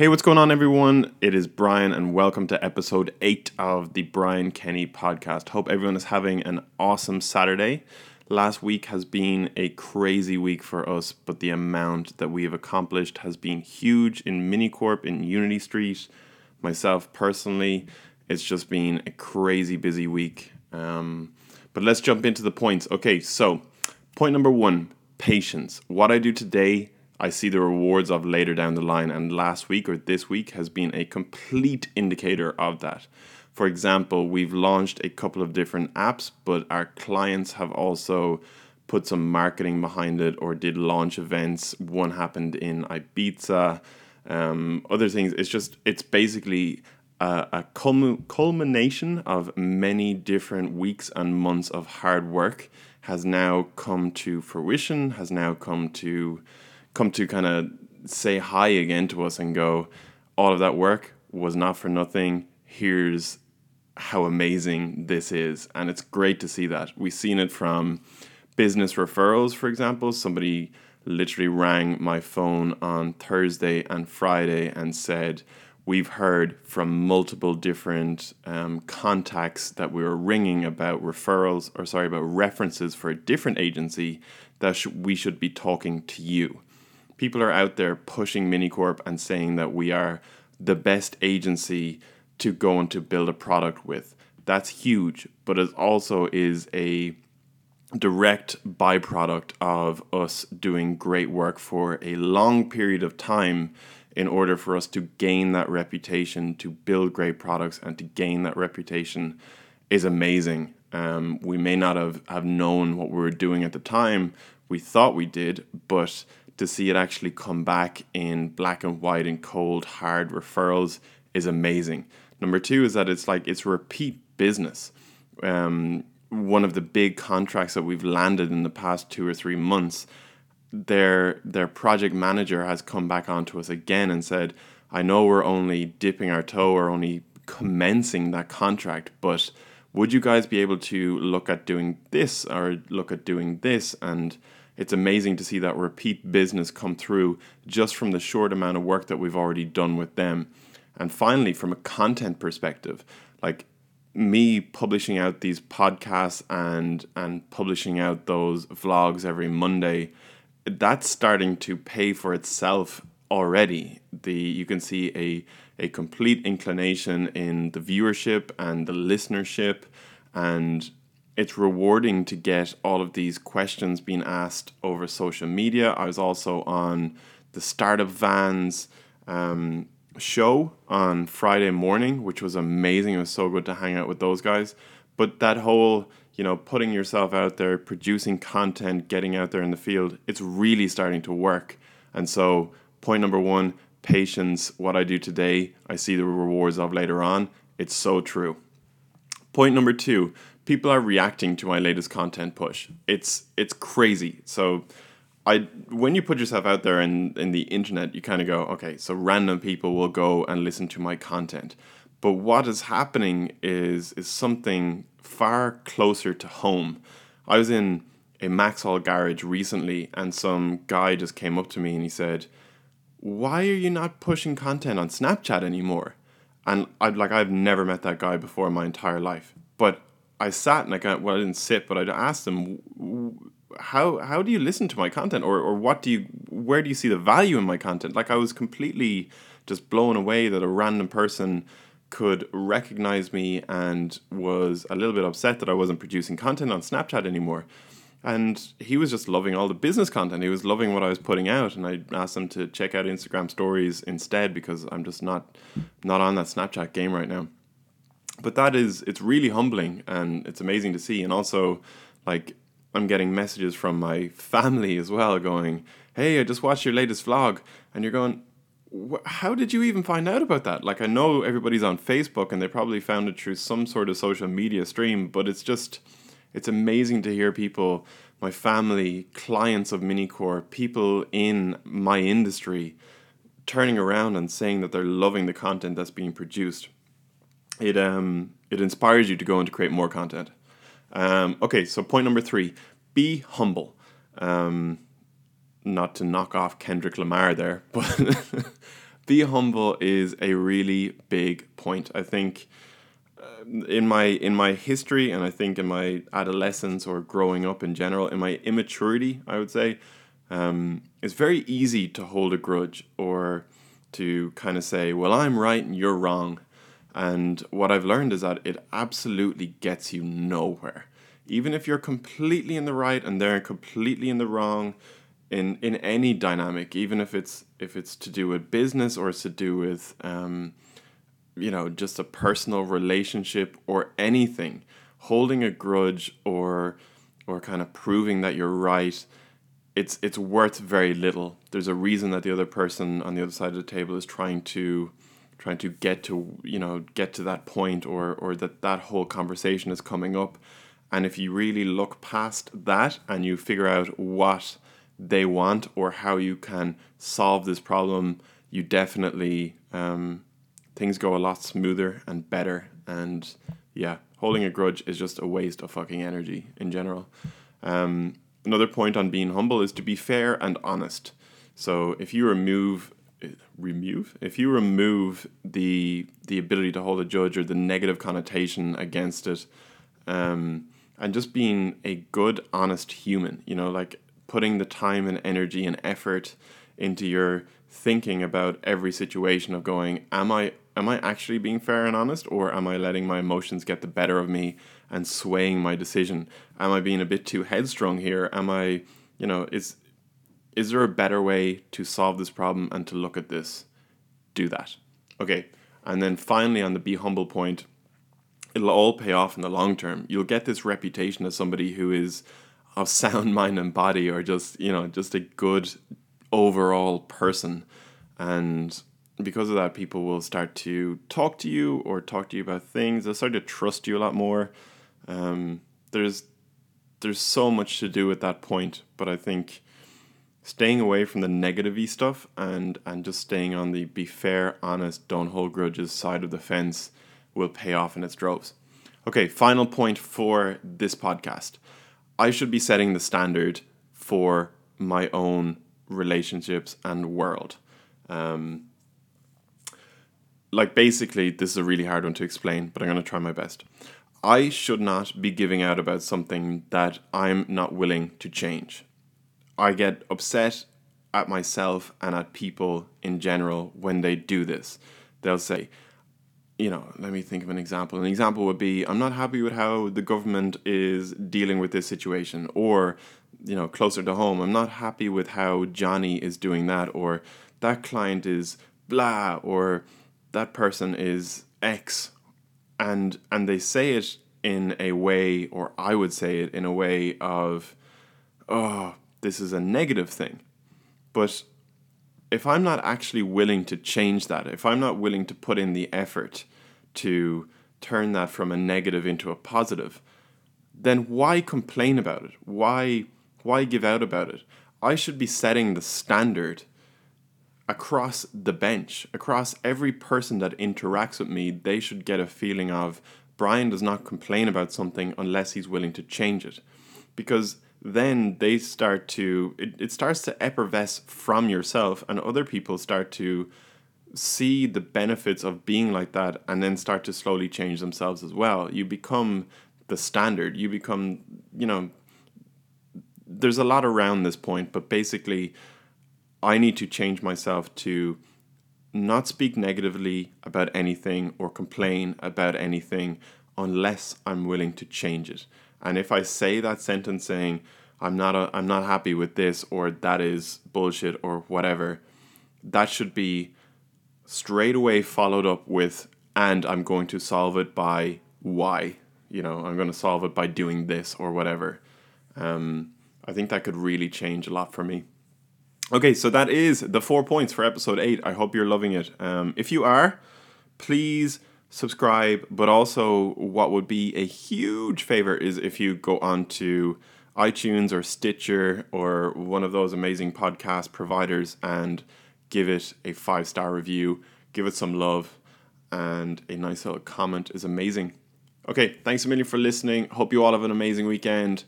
Hey, what's going on, everyone? It is Brian, and welcome to episode 8 of the Brian Kenny podcast. Hope everyone is having an awesome Saturday. Last week has been a crazy week for us, but the amount that we have accomplished has been huge in Minicorp, in Unity Street. Myself personally, it's just been a crazy busy week. Um, but let's jump into the points. Okay, so point number one patience. What I do today I see the rewards of later down the line. And last week or this week has been a complete indicator of that. For example, we've launched a couple of different apps, but our clients have also put some marketing behind it or did launch events. One happened in Ibiza. Um, other things. It's just, it's basically a, a culmination of many different weeks and months of hard work has now come to fruition, has now come to come to kind of say hi again to us and go, all of that work was not for nothing. Here's how amazing this is. And it's great to see that. We've seen it from business referrals, for example. Somebody literally rang my phone on Thursday and Friday and said, We've heard from multiple different um, contacts that we were ringing about referrals, or sorry, about references for a different agency that sh- we should be talking to you people are out there pushing Minicorp and saying that we are the best agency to go and to build a product with. That's huge, but it also is a direct byproduct of us doing great work for a long period of time in order for us to gain that reputation, to build great products, and to gain that reputation is amazing. Um, we may not have, have known what we were doing at the time. We thought we did, but to see it actually come back in black and white and cold hard referrals is amazing. Number two is that it's like it's repeat business. Um, one of the big contracts that we've landed in the past two or three months, their their project manager has come back onto us again and said, "I know we're only dipping our toe or only commencing that contract, but would you guys be able to look at doing this or look at doing this and?" It's amazing to see that repeat business come through just from the short amount of work that we've already done with them. And finally, from a content perspective, like me publishing out these podcasts and and publishing out those vlogs every Monday, that's starting to pay for itself already. The you can see a a complete inclination in the viewership and the listenership and it's rewarding to get all of these questions being asked over social media. I was also on the Startup Vans um, show on Friday morning, which was amazing. It was so good to hang out with those guys. But that whole, you know, putting yourself out there, producing content, getting out there in the field, it's really starting to work. And so, point number one patience. What I do today, I see the rewards of later on. It's so true. Point number two people are reacting to my latest content push. It's it's crazy. So I when you put yourself out there in, in the internet, you kind of go, okay, so random people will go and listen to my content. But what is happening is is something far closer to home. I was in a Maxol garage recently and some guy just came up to me and he said, Why are you not pushing content on Snapchat anymore? And I'd like I've never met that guy before in my entire life. But I sat and I got well, I didn't sit, but I asked them, how how do you listen to my content, or or what do you where do you see the value in my content? Like I was completely just blown away that a random person could recognize me and was a little bit upset that I wasn't producing content on Snapchat anymore. And he was just loving all the business content. He was loving what I was putting out, and I asked him to check out Instagram stories instead because I'm just not not on that Snapchat game right now but that is it's really humbling and it's amazing to see. And also like i'm getting messages from my family as well going hey i just watched your latest vlog. And you're going how did you even find out about that? Like i know everybody's on facebook and they probably found it through some sort of social media stream but it's just it's amazing to hear people my family clients of MiniCorp people in my industry turning around and saying that they're loving the content that's being produced it um it inspires you to go and to create more content. Um, okay, so point number three: be humble. Um, not to knock off Kendrick Lamar there, but be humble is a really big point. I think uh, in my in my history and I think in my adolescence or growing up in general, in my immaturity, I would say, um, it's very easy to hold a grudge or to kind of say, "Well, I'm right and you're wrong." And what I've learned is that it absolutely gets you nowhere. Even if you're completely in the right and they're completely in the wrong, in in any dynamic, even if it's if it's to do with business or it's to do with um, you know just a personal relationship or anything, holding a grudge or or kind of proving that you're right, it's it's worth very little. There's a reason that the other person on the other side of the table is trying to trying to get to you know get to that point or or that that whole conversation is coming up and if you really look past that and you figure out what they want or how you can solve this problem, you definitely um, things go a lot smoother and better. And yeah, holding a grudge is just a waste of fucking energy in general. Um, another point on being humble is to be fair and honest. So if you remove remove. If you remove the the ability to hold a judge or the negative connotation against it um, and just being a good honest human you know like putting the time and energy and effort into your thinking about every situation of going am i am i actually being fair and honest or am i letting my emotions get the better of me and swaying my decision? Am i being a bit too headstrong here? Am i you know is is there a better way to solve this problem and to look at this? Do that. Okay. And then finally on the be humble point it'll all pay off in the long term. You'll get this reputation as somebody who is of sound mind and body or just you know just a good overall person. And because of that people will start to talk to you or talk to you about things. They'll start to trust you a lot more. Um, there's there's so much to do at that point but i think staying away from the negative stuff and and just staying on the be fair honest don't hold grudges side of the fence will pay off in its droves okay final point for this podcast I should be setting the standard for my own relationships and world. Um, like basically, this is a really hard one to explain, but I'm going to try my best. I should not be giving out about something that I'm not willing to change. I get upset at myself and at people in general when they do this. They'll say, you know, let me think of an example. An example would be I'm not happy with how the government is dealing with this situation, or, you know, closer to home, I'm not happy with how Johnny is doing that, or that client is blah, or that person is X. And and they say it in a way, or I would say it in a way of, oh, this is a negative thing. But if I'm not actually willing to change that, if I'm not willing to put in the effort to turn that from a negative into a positive, then why complain about it? Why why give out about it? I should be setting the standard across the bench, across every person that interacts with me, they should get a feeling of Brian does not complain about something unless he's willing to change it. Because then they start to it, it starts to effervesce from yourself and other people start to see the benefits of being like that and then start to slowly change themselves as well. You become the standard. You become you know there's a lot around this point but basically i need to change myself to not speak negatively about anything or complain about anything unless i'm willing to change it and if I say that sentence saying I'm not a, I'm not happy with this or that is bullshit or whatever, that should be straight away followed up with and I'm going to solve it by why. You know, I'm going to solve it by doing this or whatever. Um, I think that could really change a lot for me. Okay, so that is the four points for episode eight. I hope you're loving it. Um, if you are, please subscribe, but also what would be a huge favor is if you go on to iTunes or Stitcher or one of those amazing podcast providers and give it a five star review, give it some love, and a nice little comment is amazing. Okay, thanks a million for listening. Hope you all have an amazing weekend.